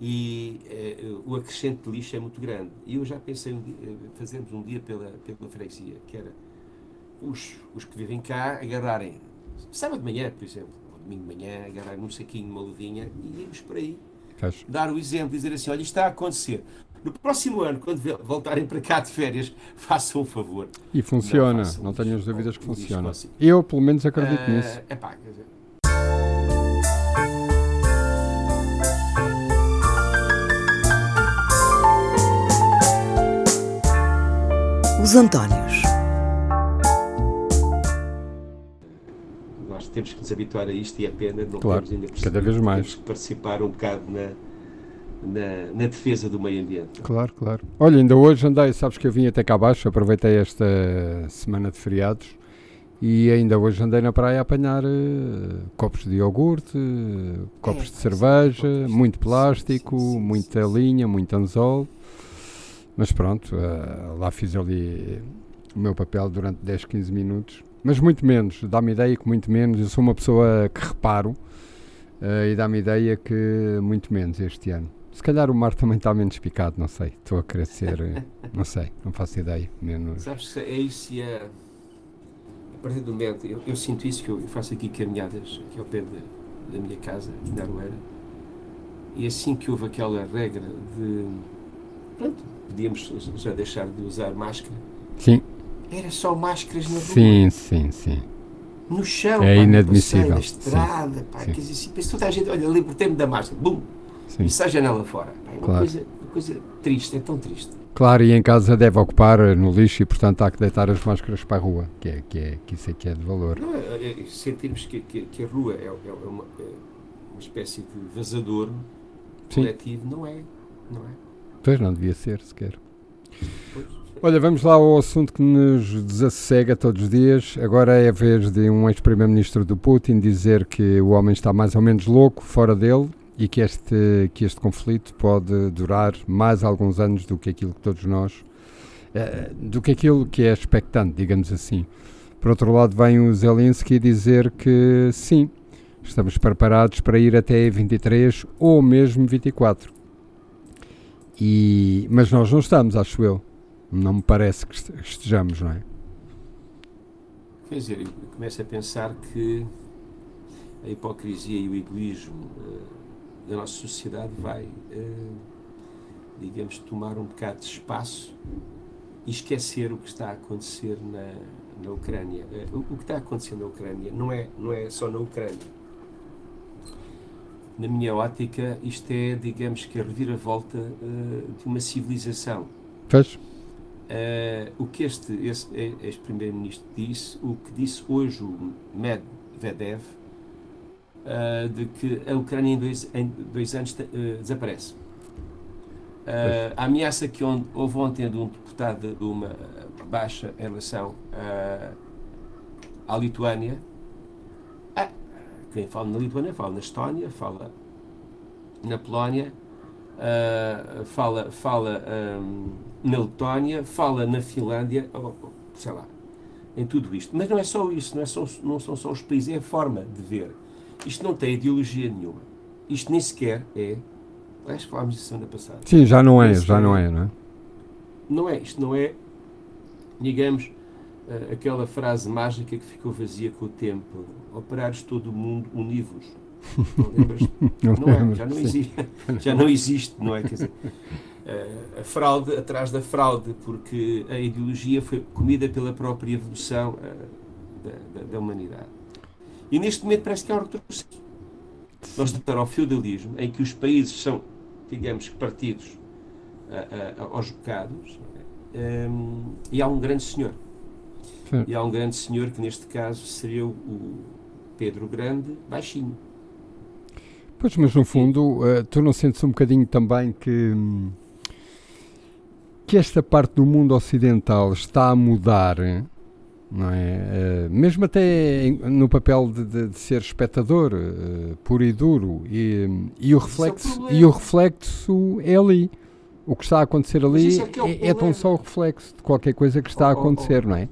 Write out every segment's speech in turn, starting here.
e uh, o acrescente de lixo é muito grande. E eu já pensei em fazermos um dia pela, pela freguesia, que era os, os que vivem cá agarrarem, sábado de manhã, por exemplo, ou domingo de manhã, agarrarem um saquinho, uma luvinha e irmos por aí. Dar o exemplo, dizer assim: olha, isto está a acontecer. No próximo ano, quando voltarem para cá de férias, façam um favor. E funciona, não, não tenho as dúvidas que funciona. Eu, pelo menos, acredito uh, nisso. Epá, quer dizer, Os Antónios. Nós temos que nos habituar a isto e é pena não claro, ainda cada vez mais participar um bocado na, na, na, defesa do meio ambiente. Claro, claro. Olha, ainda hoje andei, sabes que eu vim até cá abaixo, aproveitei esta semana de feriados e ainda hoje andei na praia a apanhar uh, copos de iogurte, uh, copos é, de cerveja, sim, muito plástico, sim, sim, muita linha, muito anzol. Mas pronto, uh, lá fiz ali o meu papel durante 10, 15 minutos. Mas muito menos, dá-me ideia que muito menos. Eu sou uma pessoa que reparo uh, e dá-me ideia que muito menos este ano. Se calhar o mar também está menos picado, não sei. Estou a crescer, eh, não sei, não faço ideia. Menos. Sabes, é isso e é. A partir do momento, eu, eu, sinto isso que eu faço aqui caminhadas, aqui ao pé de, da minha casa, na Aroeira, e assim que houve aquela regra de. Pronto, podíamos já deixar de usar máscara. Sim. Era só máscaras na rua. Sim, sim, sim. No chão, é pá, inadmissível. na estrada, sim, pá, sim. quer dizer, assim, toda a gente, olha, libertei-me da máscara, bum, sim. e sai a janela fora. Pá, é uma, claro. coisa, uma coisa triste, é tão triste. Claro, e em casa deve ocupar no lixo e, portanto, há que deitar as máscaras para a rua, que, é, que, é, que isso é que é de valor. Não, é, é, sentirmos que, que, que, a rua é, é uma, é uma espécie de vazador coletivo, não é, não é? Pois não devia ser sequer. Olha, vamos lá ao assunto que nos desassossega todos os dias. Agora é a vez de um ex-primeiro-ministro do Putin dizer que o homem está mais ou menos louco fora dele e que este, que este conflito pode durar mais alguns anos do que aquilo que todos nós, eh, do que aquilo que é expectante, digamos assim. Por outro lado, vem o Zelensky dizer que sim, estamos preparados para ir até 23 ou mesmo 24. E, mas nós não estamos, acho eu. Não me parece que estejamos, não é? Quer dizer, eu começo a pensar que a hipocrisia e o egoísmo uh, da nossa sociedade vai, uh, digamos, tomar um bocado de espaço e esquecer o que está a acontecer na, na Ucrânia. Uh, o, o, que está a acontecer na Ucrânia não é, não é só na Ucrânia na minha ótica, isto é, digamos que a reviravolta uh, de uma civilização. Pois. Uh, o que este ex-primeiro-ministro disse, o que disse hoje o Medvedev, uh, de que a Ucrânia em dois, em dois anos desaparece. a ameaça que on, houve ontem de um deputado de uma baixa em relação à Lituânia, quem fala na Lituânia fala na Estónia, fala na Polónia, uh, fala, fala um, na Letónia, fala na Finlândia, ou, sei lá, em tudo isto. Mas não é só isso, não, é só, não são só os países, é a forma de ver. Isto não tem ideologia nenhuma. Isto nem sequer é. Acho que falámos isso semana passada. Sim, já não é, já não é, não é? Não é, isto não é, digamos, aquela frase mágica que ficou vazia com o tempo. Operários todo o mundo univos. Não lembras? não, é, já não existe. Já não existe, não é? Quer dizer, uh, a fraude atrás da fraude, porque a ideologia foi comida pela própria evolução uh, da, da, da, humanidade. E neste momento parece que há um retrocesso. Nós estamos ao feudalismo, em que os países são, digamos, partidos aos bocados, um, e há um grande senhor Sim. E há um grande senhor que, neste caso, seria o Pedro Grande, baixinho. Pois, mas no fundo, uh, tu não sentes um bocadinho também que, que esta parte do mundo ocidental está a mudar, não é? Uh, mesmo até em, no papel de, de, de ser espectador, uh, puro e duro, e, e, o é reflexo, é o e o reflexo é ali. O que está a acontecer ali é, é, é, tão só o reflexo de qualquer coisa que está a acontecer, oh, oh, oh. não é?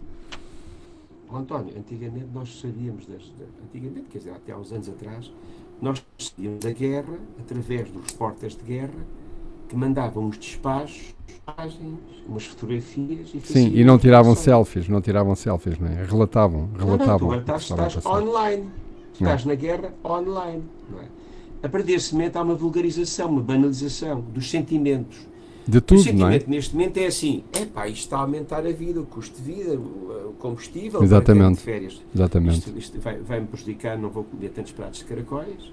António, antigamente nós sabíamos, das, antigamente, quer dizer, até há uns anos atrás, nós seguíamos a guerra através dos repórteres de guerra que mandavam uns despachos, imagens, umas fotografias e Sim, e não tiravam selfies, não tiravam selfies, não é? Relatavam, relatavam. Não, não, tu estás, estás online, estás na guerra online, não é? A partir desse momento há uma vulgarização, uma banalização dos sentimentos. De tudo, o sentimento não é? neste momento é assim, é pá, isto está a aumentar a vida, o custo de vida, o, combustível, Exatamente. de férias. Exatamente. Isto, isto vai-me vai prejudicar, não vou comer tantos pratos de caracóis.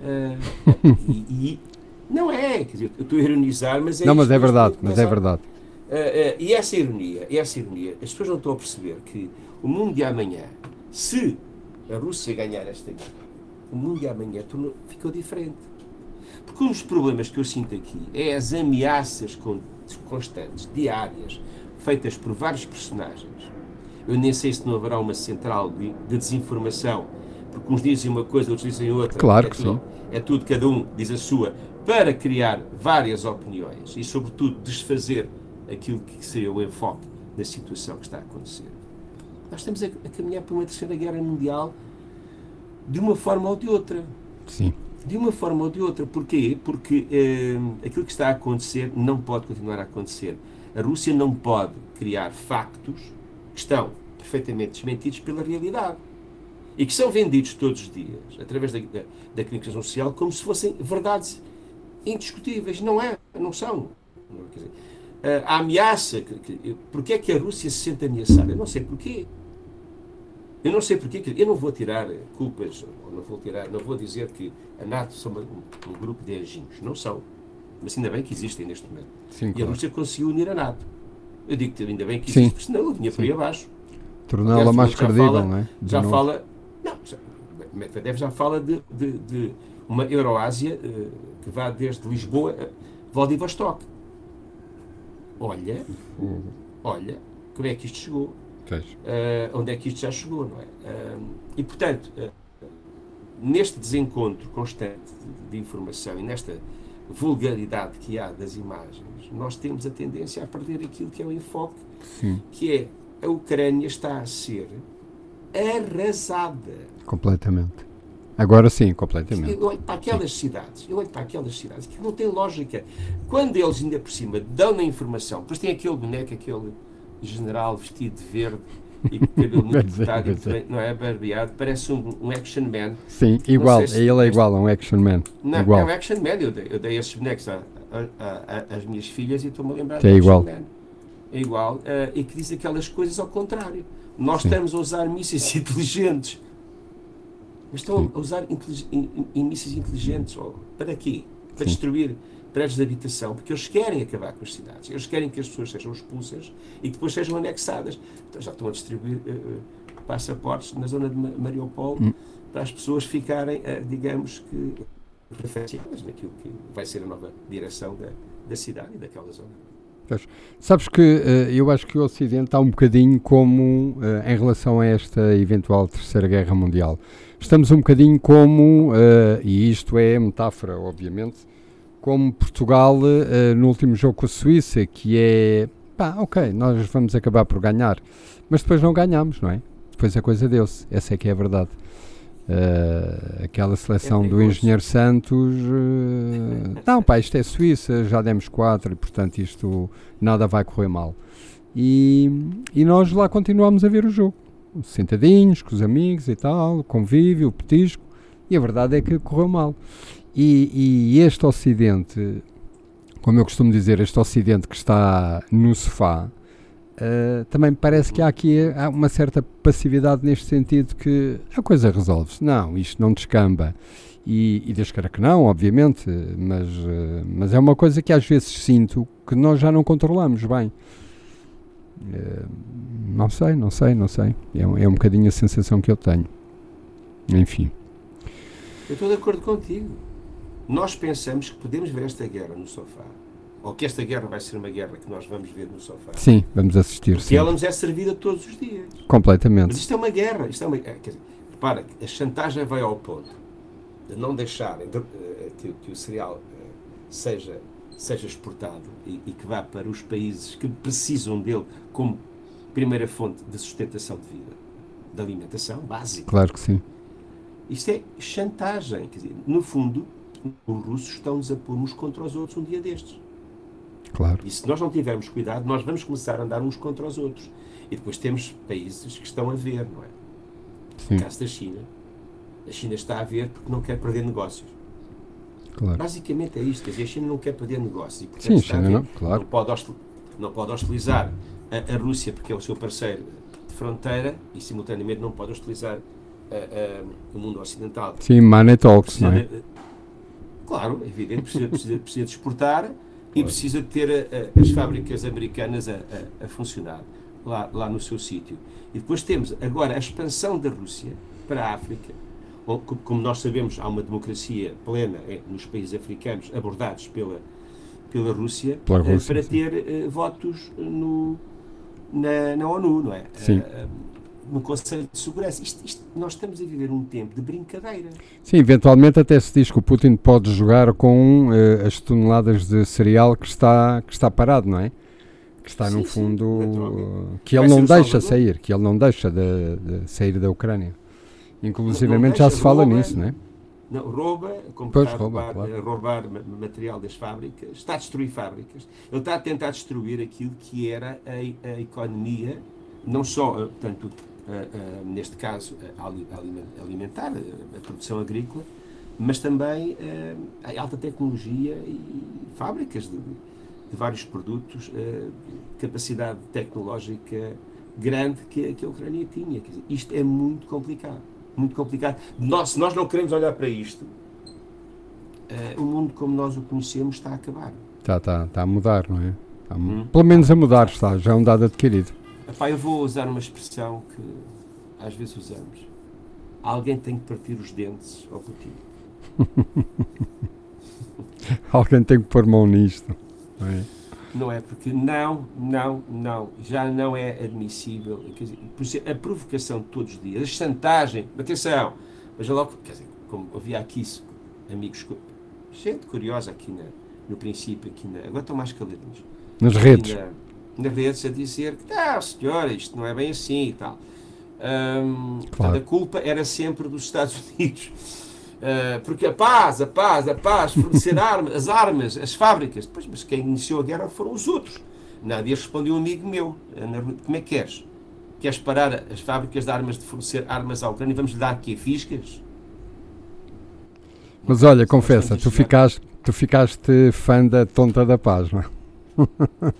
Uh, e, e, não é, quer dizer, eu estou a ironizar, mas é Não, mas é verdade, mas é verdade. Uh, uh, e essa ironia, essa ironia, as pessoas não estão a perceber que o mundo de amanhã, se a Rússia ganhar esta guerra, o mundo de amanhã ficou diferente. Porque um dos problemas que eu sinto aqui é as ameaças constantes, diárias, feitas por vários personagens. Eu nem sei se não haverá uma central de, de desinformação, porque uns dizem uma coisa, outros dizem outra. Claro é que tudo, sim. É tudo, cada um diz a sua, para criar várias opiniões e, sobretudo, desfazer aquilo que seria o enfoque da situação que está a acontecer. Nós estamos a, a caminhar para uma terceira guerra mundial de uma forma ou de outra. Sim. De uma forma ou de outra. Porquê? Porque eh, aquilo que está a acontecer não pode continuar a acontecer. A Rússia não pode criar factos que estão perfeitamente desmentidos pela realidade e que são vendidos todos os dias através da, da, da comunicação social como se fossem verdades indiscutíveis. Não é, não são. Dizer, a ameaça, que, que, porque é que a Rússia se sente ameaçada? Eu não sei porquê. Eu não sei porque, eu não vou tirar culpas, não vou tirar, não vou dizer que a NATO são um, um grupo de anjinhos, não são. Mas ainda bem que existem neste momento. Sim, e claro. a Rússia conseguiu unir a NATO. Eu digo que ainda bem que existe, porque senão ele vinha por aí abaixo. Torná-la mais credível, fala, não é? De já novo. fala. Não, já, Medvedev já fala de, de, de uma Euroásia uh, que vá desde Lisboa a Vladivostok. Olha, uhum. olha, como é que isto chegou? Uh, onde é que isto já chegou, não é? Uh, e, portanto, uh, neste desencontro constante de, informação e nesta vulgaridade que há das imagens, nós temos a tendência a perder aquilo que é o enfoque, Sim. que é a Ucrânia está a ser arrasada. Completamente. Agora sim, completamente. Eu olho para aquelas sim. cidades, eu olho para aquelas cidades que não tem lógica. Quando eles ainda por cima dão a informação, depois tem aquele boneco, aquele general vestido de verde e com cabelo muito cortado, não é barbeado, parece um, um action man. Sim, igual, se ele é igual a um action man. Não, igual. é um action man, eu dei, eu dei esses bonecos às minhas filhas e estou-me a lembrar que é igual. Man. É igual, uh, e que diz aquelas coisas ao contrário. Nós Sim. estamos a usar mísseis inteligentes. Mas estão Sim. a usar mísseis inteligentes oh, para quê? Para Sim. destruir prédios de habitação, porque eles querem acabar com as cidades, eles querem que as pessoas sejam expulsas e que depois sejam anexadas. Então já estão a distribuir uh, passaportes na zona de Mariupol hum. para as pessoas ficarem, uh, digamos que, referenciadas naquilo que vai ser a nova direção da, da cidade e daquela zona. Sabes que uh, eu acho que o Ocidente está um bocadinho como uh, em relação a esta eventual Terceira Guerra Mundial. Estamos um bocadinho como, uh, e isto é metáfora, obviamente, como Portugal uh, no último jogo com a Suíça, que é pá, ok, nós vamos acabar por ganhar, mas depois não ganhamos, não é? Depois a coisa deu-se, essa é que é a verdade. Uh, aquela seleção é do Engenheiro Santos, uh, não, pá, isto é Suíça, já demos quatro e portanto isto nada vai correr mal. E, e nós lá continuamos a ver o jogo, sentadinhos, com os amigos e tal, convívio, o petisco, e a verdade é que correu mal. E, e, este Ocidente, como eu costumo dizer, este Ocidente que está no sofá, uh, também parece que há aqui há uma certa passividade neste sentido que a coisa resolve-se. Não, isto não descamba. E, e Deus queira que não, obviamente, mas, uh, mas é uma coisa que às vezes sinto que nós já não controlamos bem. Uh, não sei, não sei, não sei. É, é um bocadinho a sensação que eu tenho. Enfim. Eu estou de acordo contigo nós pensamos que podemos ver esta guerra no sofá, ou que esta guerra vai ser uma guerra que nós vamos ver no sofá. Sim, vamos assistir. Porque sim. ela nos é servida todos os dias. Completamente. Mas isto é uma guerra. Isto é uma, quer dizer, repara, a chantagem vai ao ponto de não deixarem de, uh, que, que, o cereal uh, seja, seja exportado e, e, que vá para os países que precisam dele como primeira fonte de sustentação de vida, de alimentação básica. Claro que sim Isto é chantagem. Quer dizer, no fundo, os russos estão-nos a pôr uns contra os outros um dia destes. Claro. E se nós não tivermos cuidado, nós vamos começar a andar uns contra os outros. E depois temos países que estão a ver, não é? Sim. No caso da China. A China está a ver porque não quer perder negócios. Claro. Basicamente é isto. Quer dizer, a China não quer perder negócios. E, Sim, China não, claro. Não pode, hostil- não pode hostilizar a, a Rússia porque é o seu parceiro de fronteira e, simultaneamente, não pode hostilizar a- a- o mundo ocidental. Sim, Money Talks, não é? Claro, é evidente, precisa, precisa, precisa de exportar e precisa de ter a- a- as fábricas americanas a, a- funcionar lá, lá no seu sítio. E depois temos agora a expansão da Rússia para a África. Como nós sabemos, há uma democracia plena eh, nos países africanos abordados pela, pela Rússia, Pela eh, Rússia, para ter eh, votos no, na, na ONU, não é? Sim. No Conselho de Segurança. Isto- isto- nós estamos a viver um tempo de brincadeira. Sim, eventualmente até se diz que o Putin pode jogar com eh, as toneladas de cereal que está, que está parado, não é? Que está Sim, no sim, fundo. naturalmente. que ele Vai não deixa Salvador. sair, que ele não deixa de, de sair da Ucrânia. Inclusivamente já se fala rouba. nisso, não é? Não, rouba, como Pois, está a rouba, roubar, claro. roubar ma- material das fábricas, está a destruir fábricas. Ele está a tentar destruir aquilo que era a, a economia, não só, eh, portanto, neste caso, a ali- aliment- alimentar, eh, a produção agrícola, mas também eh, a alta tecnologia e fábricas de, de vários produtos, eh, capacidade tecnológica grande que, que a Ucrânia tinha. Dizer, isto é muito complicado. Muito complicado. Nós, se nós não queremos olhar para isto, eh, o mundo como nós o conhecemos está a acabar. Está, está, está a mudar, não é? Está Hum. Pelo menos a mudar está, já é um dado adquirido. Epá, eu vou usar uma expressão que às vezes usamos. Alguém tem que partir os dentes ao Putin. Alguém tem que pôr mão nisto. Não é? Não é? Porque não, não, não, já não é admissível. Dizer, a provocação de todos os dias, a chantagem, atenção, veja logo, quer dizer, como havia aqui isso, amigos, gente curiosa aqui na- no princípio, aqui na, agora estão mais caladinhos. Nas redes. Na, nas redes a dizer que, não, senhora, isto não é bem assim e tal. Portanto, Claro. a culpa era sempre dos Estados Unidos. Ah, porque a paz, a paz, a paz, fornecer armas, as armas, as fábricas. Pois, mas quem iniciou a guerra foram os outros. Nada dias respondeu um amigo meu. ah, na Como é que queres? Queres parar as fábricas de armas de fornecer armas à Ucrânia e vamos lhe dar aqui fiscas? Mas olha, confessa, tu ficaste, tu ficaste fã da Tonta da Paz, não é?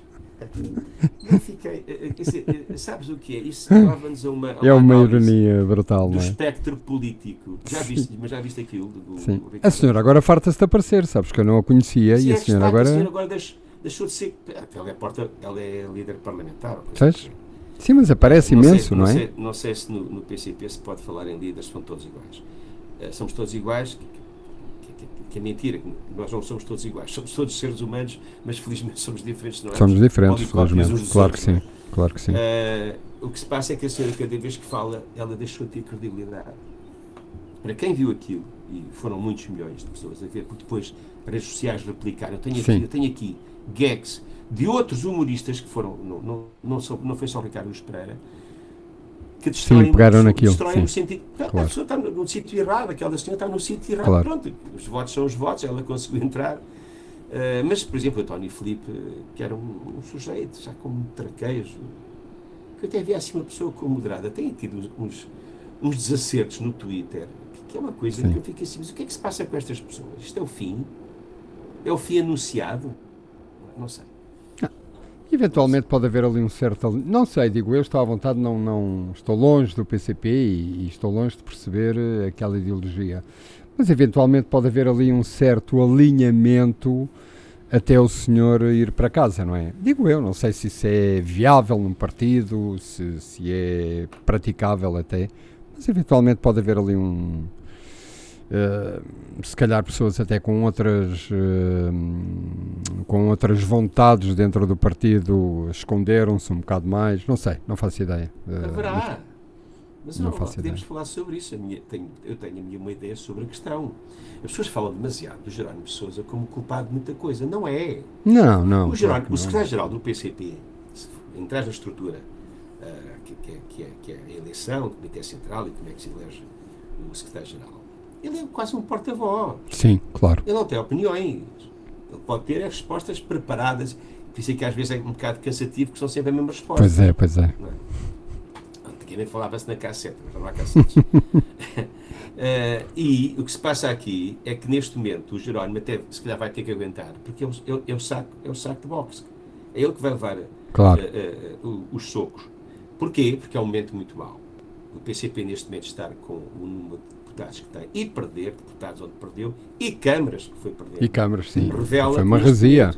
Não fiquei. eh, eh, quer dizer, eh, sabes o que é? Isso leva-nos a uma. a É uma análise ironia brutal, do não é? espectro político. Já viste, mas já viste aquilo? Do, Sim. do A senhora agora farta-se de aparecer, sabes que eu não a conhecia Sim, e é a que senhora agora. A senhora agora deixou, deixou de ser. Ela é, porta, ela é líder parlamentar. Pois, assim. Sim, mas aparece Não sei- imenso, não, é? Sei, não sei se no, no PCP se pode falar em líderes, são todos iguais. Eh, somos todos iguais, que, é mentira, que nós não somos todos iguais. Somos todos seres humanos, mas felizmente somos diferentes, não é? Somos diferentes, felizmente. Claro que não sim, é? claro que sim. Eh, o que se passa é que a senhora, cada vez que fala, ela deixou de ter credibilidade. Para quem viu aquilo, e foram muitos milhões de pessoas a ver, porque depois redes sociais replicaram. Eu tenho aqui, Sim. eu tenho aqui gags de outros humoristas que foram, não, não, não, só, não foi só o Ricardo Pereira, que destroem, pegaram no, naquilo, destroem sim. no sentido. A Claro. pessoa está no, no sítio errado, aquela senhora está no sítio errado. Claro. Pronto, os votos são os votos, ela conseguiu entrar. Eh, mas, por exemplo, o António Filipe, eh, que era um, um sujeito já com muito traquejo, que até havia assim uma pessoa como moderada, tem tido uns, uns, desacertos no Twitter, que, que é uma coisa Sim. que eu fico assim, mas o que é que se passa com estas pessoas? Isto é o fim? É o fim anunciado? Não sei. Eventualmente pode haver ali um certo. Não sei, digo eu, estou à vontade, não, não estou longe do PCP e, e estou longe de perceber eh, aquela ideologia. Mas eventualmente pode haver ali um certo alinhamento até o senhor ir para casa, não é? Digo eu, não sei se isso é viável num partido, se, se é praticável até, mas eventualmente pode haver ali um. Eh, se calhar pessoas até com outras eh, com outras vontades dentro do partido esconderam-se um bocado mais, não sei, não faço ideia. Eh, Haverá. Mas não não, faço podemos ideia. falar sobre isso. Minha- tenho- eu tenho a minha uma ideia sobre a questão. As pessoas falam demasiado do Jerónimo Sousa como culpado de muita coisa. Não é. Não, não. o Jerónimo, o secretário-geral do PCP, se entrar na estrutura ah, que, que é, que, é, que é a eleição, o Comitê Central e como é que se elege o secretário-geral, ele é quase um porta-voz. Sim, claro. Ele não tem opiniões. Ele pode ter as respostas preparadas. Por isso é que às vezes é um bocado cansativo, porque são sempre a mesma resposta. Pois é, pois é. Não é? Antigamente falava-se na cassete, mas não há cassetes. Uh, e o que se passa aqui é que neste momento o Jerónimo até se calhar vai ter que aguentar, porque é o, é o saco, é o saco de boxe. É ele que vai levar claro. uh, uh, os socos. Porquê? Porque é um momento muito mau. O PCP neste momento está com o número de deputados que tem e perder, deputados onde perdeu, e câmaras que foi perder. E câmaras, sim. Revela foi uma razia.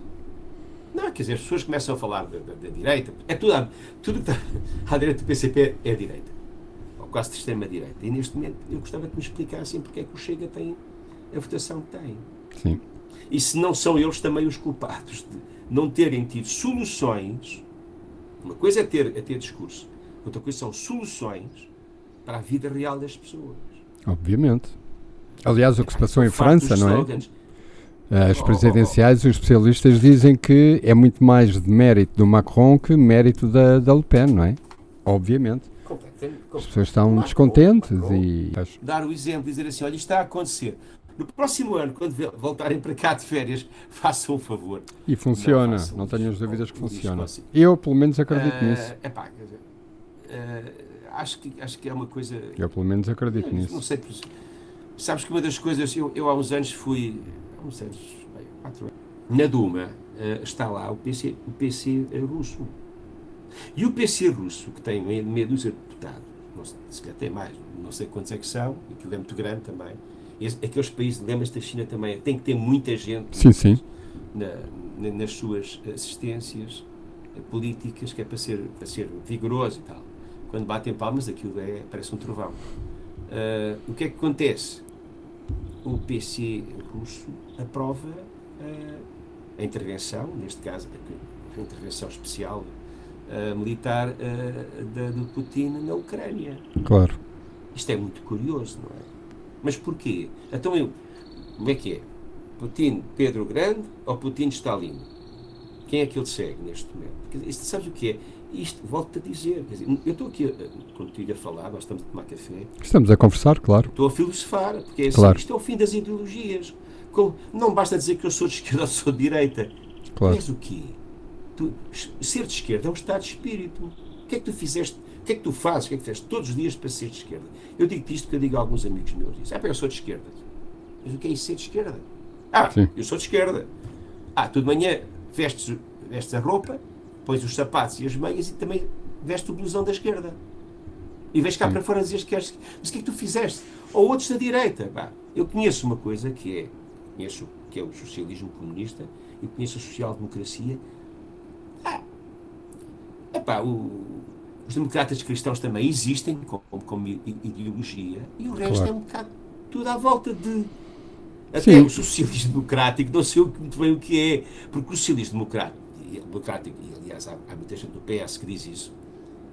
Não, quer dizer, as pessoas começam a falar da, da, da direita. É tudo, tudo que está à direita do PCP é a direita quase de extrema-direita. E neste momento eu gostava que me explicassem porque é que o Chega tem a votação que tem. Sim. E se não são eles também os culpados de não terem tido soluções. Uma coisa é ter, é ter discurso, outra coisa são soluções para a vida real das pessoas. Obviamente. Aliás, o que se passou em França, não é? As presidenciais, os especialistas dizem que é muito mais de mérito do Macron que mérito da, da Le Pen, não é? Obviamente. As pessoas estão descontentes e. Dar o exemplo, dizer assim: olha, isto está a acontecer. No próximo ano, quando voltarem para cá de férias, façam um favor. E funciona, não, não tenho as dúvidas que funciona. Eu, pelo menos, acredito uh, nisso. Epá, quer dizer, uh, acho, que, acho que é uma coisa. Eu, pelo menos, acredito eu, nisso. Não sei, sabes que uma das coisas, eu, eu há uns anos fui, há uns anos, quatro anos, na Duma, uh, está lá o PC, o PC russo. E o PC russo, que tem meia dúzia de deputados, não sei, se calhar tem mais, não sei quantos é que são, aquilo é muito grande também. Aqueles países, lembras-te da China também, tem que ter muita gente sim, sim. Na, na, nas suas assistências políticas, que é para ser, para ser vigoroso e tal. Quando batem palmas, aquilo é, parece um trovão. Uh, o que é que acontece? O PC russo aprova uh, a intervenção, neste caso, a intervenção especial uh, militar da, do Putin na Ucrânia. Claro. Isto é muito curioso, não é? Mas porquê? Então, eu, como é que é? Putin Pedro Grande ou Putin Stalin? Quem é que ele segue neste momento? Porque, isto, sabes o que é? Isto, volto-te a dizer, dizer, eu estou aqui eh, contigo a falar, nós estamos a tomar café. Estamos a conversar, claro. Estou a filosofar, porque é assim, claro. isto é o fim das ideologias. não basta dizer que eu sou de esquerda ou sou de direita. Claro. És o quê? Tu, ser de esquerda é um estado de espírito. O que é que tu fizeste? O que é que tu fazes? O que é que fizeste todos os dias para ser de esquerda? Eu digo-te isto porque eu digo a alguns amigos meus. Dizem, ah, eu sou de esquerda. Mas o que é isso ser de esquerda? Ah, Sim. eu sou de esquerda. Ah, tu de manhã vestes, vestes a roupa, pões os sapatos e as meias e também vestes o blusão da esquerda. E vens cá Sim. para fora dizer que queres. Mas o que é que tu fizeste? Ou outros da direita. Bah, eu conheço uma coisa que é, conheço, que é o socialismo comunista, eu conheço a social-democracia ah, epá, o, os democratas cristãos também existem como, como ideologia e o resto claro. é um bocado tudo à volta de. Até Sim. o socialismo democrático, não sei muito bem o que é, porque o socialismo democrático, democrático e aliás há, há muita gente do PS que diz isso,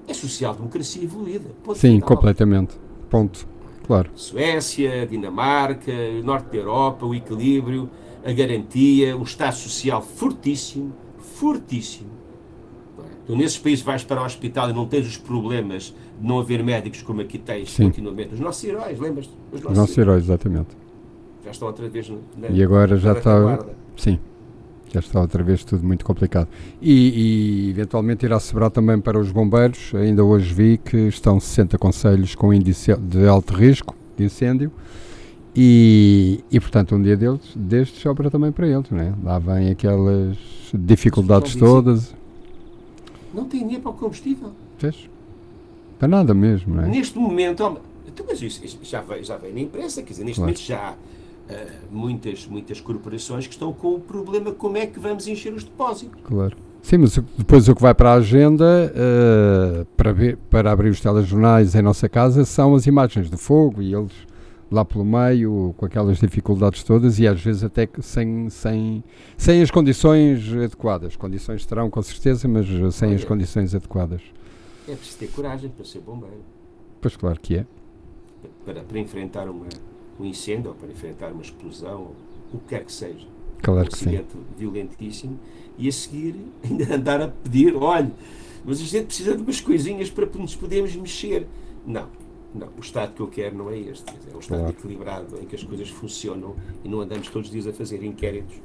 é social-democracia evoluída. Sim, final. completamente. Ponto. Claro. Suécia, Dinamarca, Norte da Europa, o equilíbrio, a garantia, o Estado Social fortíssimo, fortíssimo. Tu nesses países vais para o hospital e não tens os problemas de não haver médicos como aqui tens Sim. continuamente. Os nossos heróis, lembras-te? Os nossos, os nossos heróis, exatamente. Já estão outra vez na, E agora já está. Sim. Já está outra vez tudo muito complicado. E, e eventualmente irá sobrar também para os bombeiros. Ainda hoje vi que estão 60 conselhos com índice de alto risco de incêndio. E, e portanto, um dia deles, destes sobra também para eles, não é? Lá vêm aquelas dificuldades todas. Não tem dinheiro para o combustível. Vês? Para nada mesmo, não é? Neste momento, então, mas isso, isso já, veio, já veio na imprensa, quer dizer, neste claro. momento já muitas, muitas corporações que estão com o problema como é que vamos encher os depósitos. Claro. Sim, mas depois o que vai para a agenda uh, para, ver, para abrir os telejornais em nossa casa são as imagens de fogo e eles lá pelo meio, com aquelas dificuldades todas e às vezes até sem, sem, sem as condições adequadas. Condições terão com certeza, mas sem Olha, as condições adequadas. É preciso ter coragem para ser bombeiro. Pois claro que é. Para, para enfrentar uma, um incêndio ou para enfrentar uma explosão, o que quer que seja. Claro um que sim. violentíssimo e a seguir ainda andar a pedir, olha, mas a gente precisa de umas coisinhas para nos podermos mexer. Não, não, o Estado que eu quero não é este. É um Estado claro. equilibrado, em que as coisas funcionam e não andamos todos os dias a fazer inquéritos.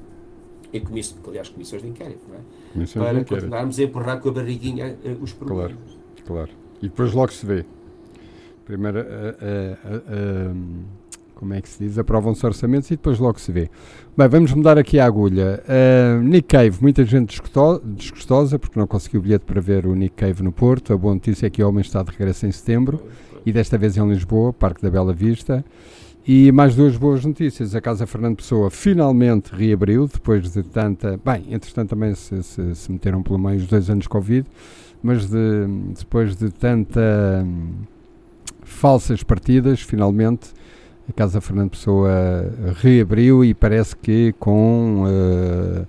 Em comissões, aliás, comissões de inquérito, não é? Comissões Para continuarmos a empurrar com a barriguinha uh, os problemas. Claro, claro. E depois logo se vê. Primeiro, uh, uh, como é que se diz? Aprovam-se orçamentos e depois logo se vê. Bem, vamos mudar aqui a agulha. Nick Cave, muita gente desgostosa porque não conseguiu o bilhete para ver o Nick Cave no Porto. A boa notícia é que o homem está de regresso em setembro e desta vez em Lisboa, Parque da Bela Vista. E mais duas boas notícias. A Casa Fernando Pessoa finalmente reabriu, depois de tanta. Bem, entretanto também se, se, se meteram pelo meio os dois anos de Covid, mas de, depois de tanta hum, falsas partidas, finalmente a Casa Fernando Pessoa reabriu e parece que com. Uh,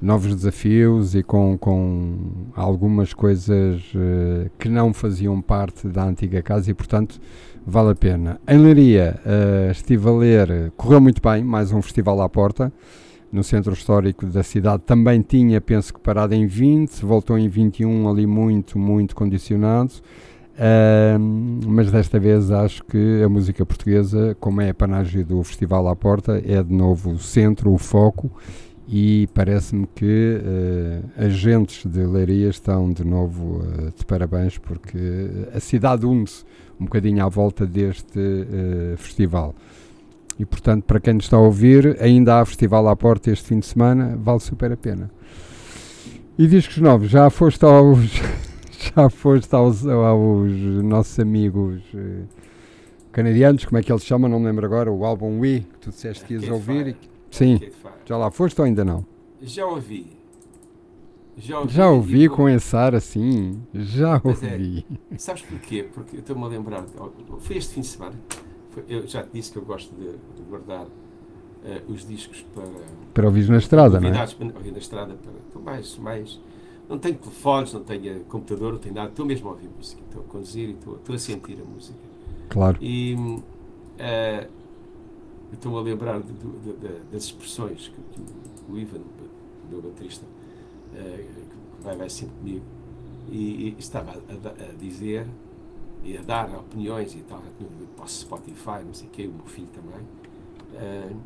novos desafios e com, com algumas coisas uh, que não faziam parte da antiga casa e, portanto, vale a pena. Em Leiria, uh, estive a ler, correu muito bem, mais um festival à porta. No centro histórico da cidade também tinha, penso que parado em 20, voltou em 21 ali muito, muito condicionado. Uh, mas desta vez acho que a música portuguesa, como é a panagem do Festival à Porta, é de novo o centro, o foco e parece-me que uh, agentes de Leiria estão de novo uh, de parabéns porque a cidade une-se um bocadinho à volta deste uh, festival. E portanto, para quem nos está a ouvir, ainda há festival à porta este fim de semana, vale super a pena. E discos novos, já foste aos já foste aos, aos nossos amigos canadianos, como é que eles chamam, não me lembro agora, o álbum We, que tu disseste que ias ouvir. E, sim. Já lá foste ou ainda não? Já ouvi. Já ouvi, Já ouvi com esse ar assim. Já é, ouvi. É, sabes porquê? Porque estou-me a lembrar. Foi este fim de semana. Eu já te disse que eu gosto de, guardar uh, os discos para. Para ouvir na estrada, não é? Para ouvir na estrada. Para, mais, mais. Não tenho telefones, não tenho computador, não tenho nada. Estou mesmo a ouvir música. Estou a conduzir e estou, estou a sentir a música. Claro. E. Uh, estou-me a lembrar de, de, de, das expressões que, que, o Ivan, o meu baterista, uh, que vai, vai sempre comigo, e, e estava a, a, dizer e a dar opiniões e tal, para o Spotify, não sei o quê, o meu filho também. Uh,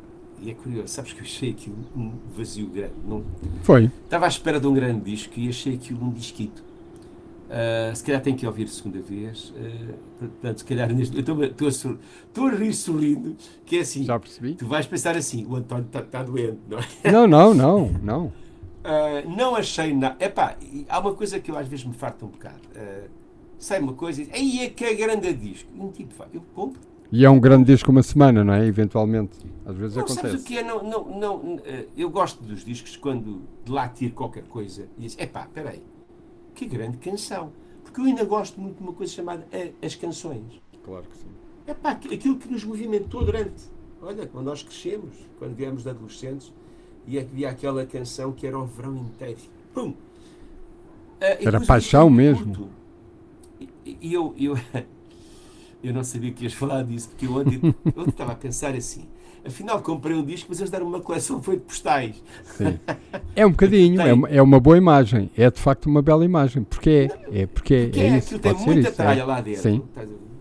e é curioso, sabes que eu achei aquilo um vazio grande. Não, Foi. Estava à espera de um grande disco e achei aquilo um disquito. Uh, se calhar tenho que ouvir a segunda vez. Uh, portanto, se calhar neste. Estou a, rir sorrindo, que é assim. Já percebi. Tu vais pensar assim: o António está tá doente, não é? Não, não, não. Não, uh, não achei nada. Epá, há uma coisa que eu às vezes me farto um bocado. Uh, sai uma coisa e diz: aí é que é grande disco. E um tipo, eu compro. E é um grande disco uma semana, não é? Eventualmente. Às vezes não, acontece. Sabes o que é? Não, não, não, eu gosto dos discos quando de lá tiro qualquer coisa e diz: epá, peraí que grande canção. Porque eu ainda gosto muito de uma coisa chamada as canções. Claro que sim. É pá, aquilo que nos movimentou durante. Olha, quando nós crescemos, quando viemos de adolescentes, e havia aquela canção que era o verão inteiro. Pum! Uh, era paixão mesmo. E, e eu, eu, eu não sabia que ias falar disso, porque eu ontem eu estava a pensar assim afinal comprei um disco, mas eles deram uma coleção foi de postais. Sim. É um bocadinho, é uma, é uma boa imagem, é de facto uma bela imagem, porque é, é porque, porque é, é isso, tem muita isso, tralha é. lá dentro. Sim.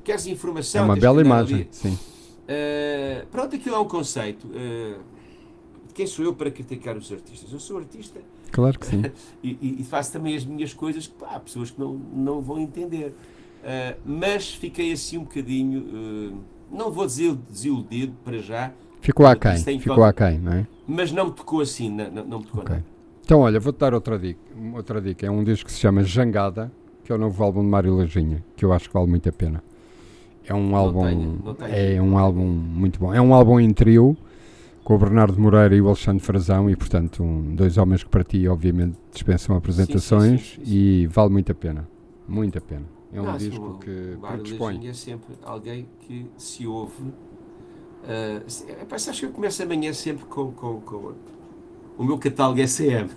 Queres informação? É uma bela imagem, sim. Uh, pronto, aquilo é um conceito. Uh, quem sou eu para criticar os artistas? Eu sou artista. Claro que sim. e, e, faço também as minhas coisas que pá, há pessoas que não, não vão entender. Uh, mas fiquei assim um bocadinho, não vou dizer desiludido para já, Ficou aquém, ficou aquém, não é? Mas não me tocou assim, não, não, me tocou okay. nada. Então, olha, vou-te dar outra dica, outra dica. É um disco que se chama Jangada, que é o novo álbum de Mário Lajinha, que eu acho que vale muito a pena. É um álbum, tenho, é um álbum muito bom. É um álbum em trio com o Bernardo Moreira e o Alexandre Frazão e, portanto, um, dois homens que para ti, obviamente, dispensam apresentações sim, sim, sim, e vale muito a pena. Muito a pena. É um Não, disco que predispõe. é sempre alguém que se ouve Uh, ah, acho que eu começo amanhã sempre com, com, com o meu catálogo SCM.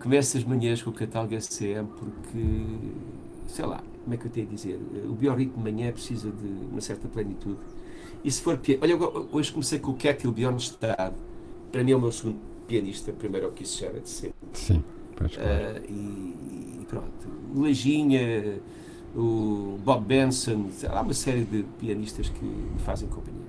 Começo as manhãs com o catálogo SCM porque, sei lá, como é que eu tenho a dizer? O biorritmo de manhã precisa de uma certa plenitude. E se for piano. Olha, hoje comecei com o Ketil Bjornstad. Para mim é o meu segundo pianista, primeiro é o que isso era de sempre. Sim, claro. uh, e, e, pronto. Lejinha, o Bob Benson, há uma série de pianistas que me fazem companhia.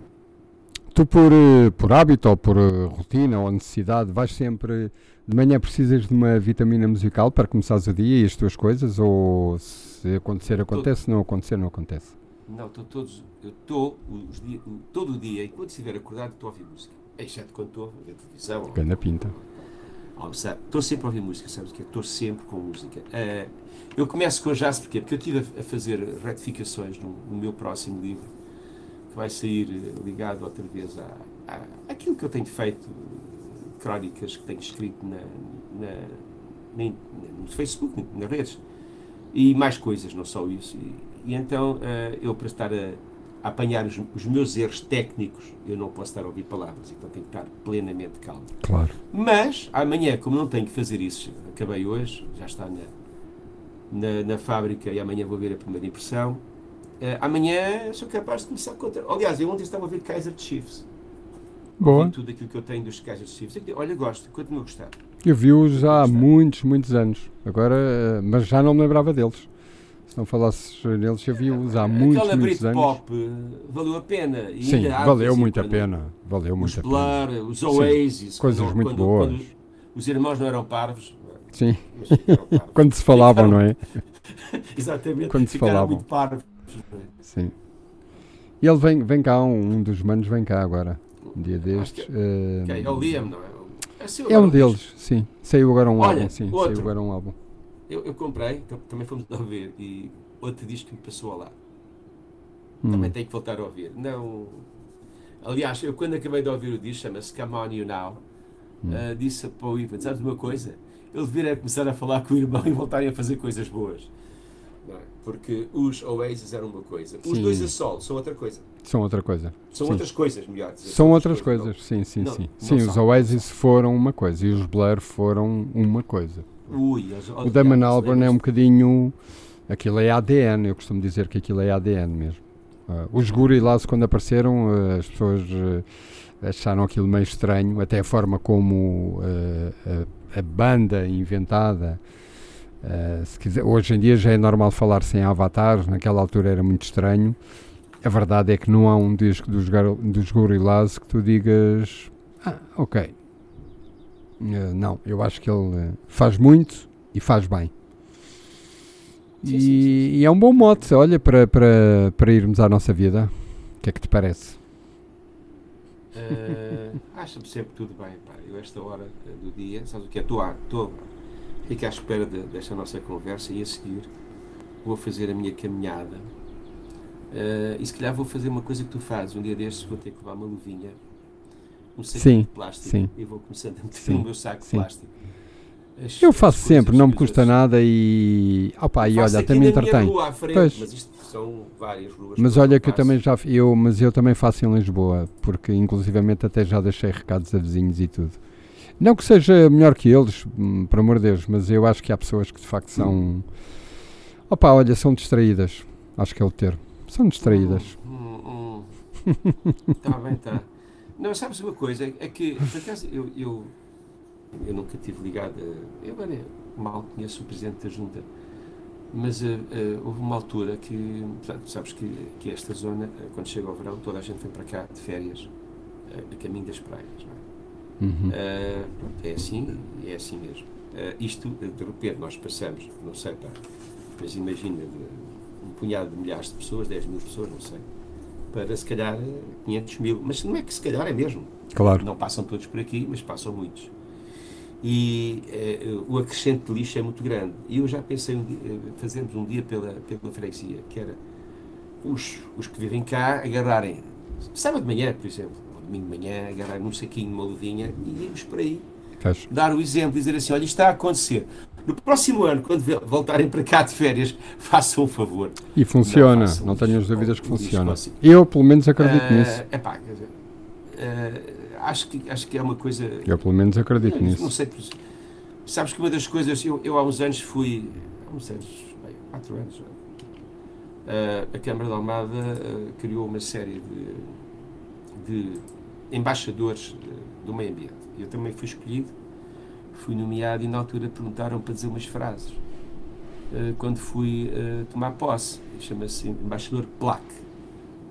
Tu, por, eh, por hábito ou por eh, rotina ou necessidade, vais sempre. De manhã precisas de uma vitamina musical para começares o dia e as tuas coisas? Ou se acontecer, acontece, se não acontecer, não acontece? Não, estou todos. Eu estou todo o dia, enquanto estiver acordado, estou a ouvir música. Exceto quando estou a ver televisão. Pinta. Estou sempre a ouvir música, sabes que Estou sempre com música. Uh, eu começo com jazz porquê? porque eu estive a, a fazer retificações no, no, meu próximo livro, que vai sair eh, ligado outra vez à, à, àquilo que eu tenho feito, crónicas que tenho escrito na, na, na, no Facebook, nas redes, e mais coisas, não só isso. E, e então uh, eu, para estar a apanhar os, os, meus erros técnicos, eu não posso estar a ouvir palavras, então tenho que estar plenamente calmo. Claro. Mas, amanhã, como não tenho que fazer isso, acabei hoje, já está na, na, na fábrica e amanhã vou ver a primeira impressão. Uh, amanhã sou capaz de começar a contar. Aliás, eu ontem estava a ver Kaiser Chiefs. Boa. Ouvi tudo aquilo que eu tenho dos Kaiser Chiefs. Olha, gosto, continuo a gostar. Eu vi-os há muitos, muitos anos. Agora, eh, mas já não me lembrava deles. Se não falasses neles, eu vi-os há muitos, Aquela muitos anos. pop eh, valeu a pena. E Sim, valeu muito a pena. Valeu muito a pena. Blur, os Oasis. Sim, coisas quando, muito quando, boas. Quando os irmãos não eram parvos. Sim. quando se falavam, não é? Exatamente. Quando se falavam. muito parvos. É? Sim. E ele vem, vem cá, um, um dos manos vem cá agora. Um dia destes. Que, uh, que é o Liam, não é? É, é um deles, sim. Saiu agora um Olha, álbum, sim. Outro. Saiu agora um álbum. Eu, eu comprei, também fomos a ouvir, e outro disco que me passou lá. Hum. Também tenho que voltar a ouvir. Não. Aliás, eu quando acabei de ouvir o disco, chama-se Come On You Now, hum. uh, disse para o Ivan: sabes uma coisa? Ele deveria começar a falar com o irmão e voltarem a fazer coisas boas. É? Porque os Oasis eram uma coisa, os sim. dois a sol são outra coisa. São outra coisa. São sim. outras coisas, melhor dizer. São outras coisas, coisas. sim, sim, não, sim. Não sim, os Oasis foram uma coisa e os Blur foram uma coisa. Ui, o Damon Albarn é um bocadinho. Aquilo é ADN, eu costumo dizer que aquilo é ADN mesmo. Uh, os Gorillaz, quando apareceram, uh, as pessoas uh, acharam aquilo meio estranho, até a forma como a, a, banda inventada. Quiser, hoje em dia já é normal falar sem avatares, naquela altura era muito estranho. A verdade é que não há um disco dos, dos Gorillaz que tu digas, ah, ok. Não, eu acho que ele faz muito e faz bem. Sim, e, sim, sim. e, é um bom mote, olha, para, para, para irmos à nossa vida. O que é que te parece? Uh, Acho-me sempre tudo bem, pá. Eu, esta hora do dia, sabes o que é? Estou à, estou aqui à espera de, desta nossa conversa e a seguir vou fazer a minha caminhada. Uh, e se calhar vou fazer uma coisa que tu fazes. Um dia destes vou ter que levar uma luvinha, um saco de plástico e vou começando a meter no meu saco de plástico as, eu faço sempre, não me custa nada e. Opa, e olha, também entretém. Mas isto são várias ruas. Mas olha que eu também já. Eu, mas eu também faço em Lisboa, porque inclusivamente até já deixei recados a vizinhos e tudo. Não que seja melhor que eles, hum, por amor de Deus, mas eu acho que há pessoas que de facto são. Hum. Opa, olha, são distraídas. Acho que é o termo. São distraídas. Hum, hum, Está bem, está. Não, sabes uma coisa? É que, por acaso, eu, eu eu nunca tive ligado. A, eu agora mal conheço o presidente da junta, mas uh, uh, houve uma altura que, portanto, sabes que, que esta zona, uh, quando chega ao verão, toda a gente vem para cá de férias, a caminho das praias. É? Uhum. é assim, é assim mesmo. isto, de repente, nós passamos, não sei, pá, mas imagina, um punhado de milhares de pessoas, 10 mil pessoas, não sei, para se calhar 500 mil, mas não é que se calhar é mesmo. Claro. Não passam todos por aqui, mas passam muitos e eh, o acrescente de lixo é muito grande. E eu já pensei um dia, eh, fazermos um dia pela, pela freguesia, que era os, os que vivem cá agarrarem, sábado de manhã, por exemplo, ou domingo de manhã, agarrarem um saquinho, uma luvinha e irmos por aí. Fecho. Dar o exemplo e dizer assim: olha, isto está a acontecer. No próximo ano, quando voltarem para cá de férias, façam um favor. E funciona, não, não tenho as dúvidas que funciona. Eu, pelo menos, acredito uh, nisso. É pá. Uh, acho que, acho que é uma coisa. Eu, pelo menos, acredito não, nisso. Não sei. Sabes que uma das coisas. Eu, eu há uns anos fui. Há uns anos, bem, quatro anos. Uh, a Câmara de Almada criou uma série de, de embaixadores do meio ambiente. Eu também fui escolhido, fui nomeado e na altura perguntaram para dizer umas frases. uh, quando fui uh, tomar posse. Chama-se Embaixador PLAC.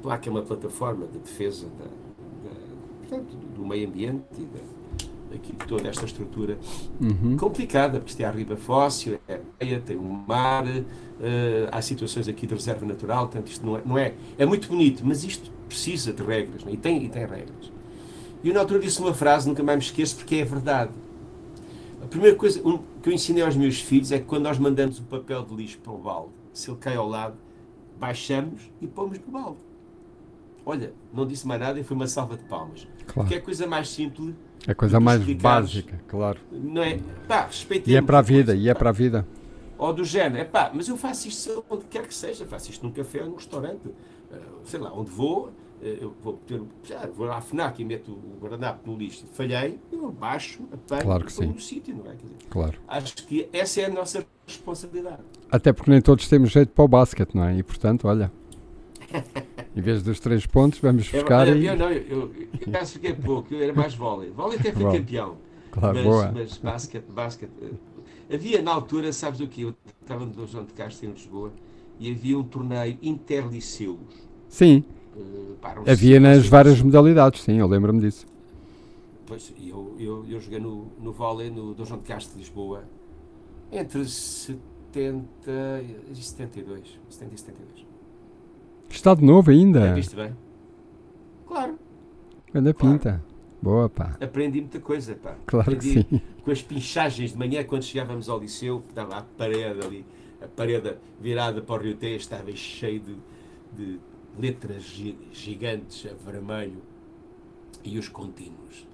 PLAC é uma plataforma de defesa da, da, portanto, do meio ambiente e da, aqui, toda esta estrutura uhum. complicada, porque isto é a riba fóssil, é praia, tem um mar, uh, há situações aqui de reserva natural, portanto isto não é, não é, é muito bonito, mas isto precisa de regras, é? e, tem, e tem regras. E eu na altura disse uma frase, nunca mais me esqueço, porque é verdade. A primeira coisa que eu ensinei aos meus filhos é que quando nós mandamos o papel de lixo para o balde, se ele cai ao lado, baixamos e pomos no balde. Olha, não disse mais nada e foi uma salva de palmas. Claro. Porque é a coisa mais simples. É a coisa mais básica, claro. Não é? Pá, E é para a vida, e é para a vida. Ou do género, é pá, mas eu faço isto onde quer que seja, faço isto num café, num restaurante, uh, sei lá, onde vou, eh, eu vou, ter, já, vou à FNAC e meto o guardanapo no lixo, falhei, eu baixo, apanho claro que e no sítio, não é? Dizer, claro. Acho que essa é a nossa responsabilidade. Até porque nem todos temos jeito para o basquete, não é? E portanto, olha, em vez dos três pontos, vamos buscar. Eu, eu, não, eu, eu, eu acho que é pouco, eu era mais vôlei. Vôlei até fui campeão. Claro, mas, boa. mas basquete, basquete. Eh, havia na altura, sabes o que? Eu estava no João de Castro em Lisboa e havia um torneio interliceus. Sim. Havia nas várias modalidades, sim, eu lembro-me disso. Pois, eu, eu, eu joguei no, no vôlei no Dom João de Castro de Lisboa entre 70 e 72. 70 e 72. Está de novo ainda? É, viste bem? Claro. Anda claro. pinta. Boa, pá. Aprendi muita coisa, pá. Claro Aprendi que sim. Com as pinchagens de manhã, quando chegávamos ao liceu, estava a parede ali, a parede virada para o Rio Tejo, estava cheio de, de letras gigantes a vermelho e os contínuos,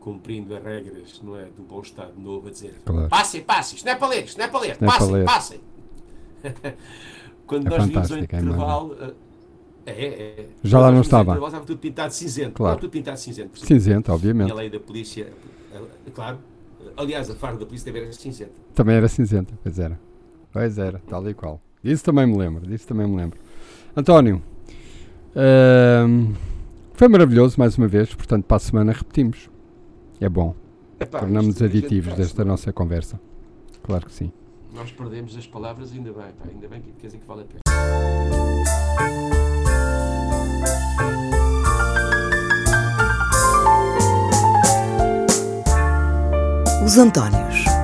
cumprindo as regras não é, do bom Estado Novo, a dizer claro. passem, passem, isto não é para ler, isto não é para ler, é passem, passem. Quando é nós vimos o intervalo. É, é, é, Já lá não estava. Estava tudo pintado cinzento. Claro. tudo pintado cinzento. Cinzento, obviamente. E a lei da polícia, claro. Aliás, a farda da polícia também era cinzenta. Também era cinzenta, pois era. Pois era, tal e qual. Isso também me lembro, disso também me lembro. António, Uh, foi maravilhoso mais uma vez, portanto, para a semana repetimos. É bom. Epá, Tornamos aditivos desta nossa conversa. Claro que sim. Nós perdemos as palavras, ainda bem, pá, ainda bem que quer dizer que vale a pena. Os Antónios.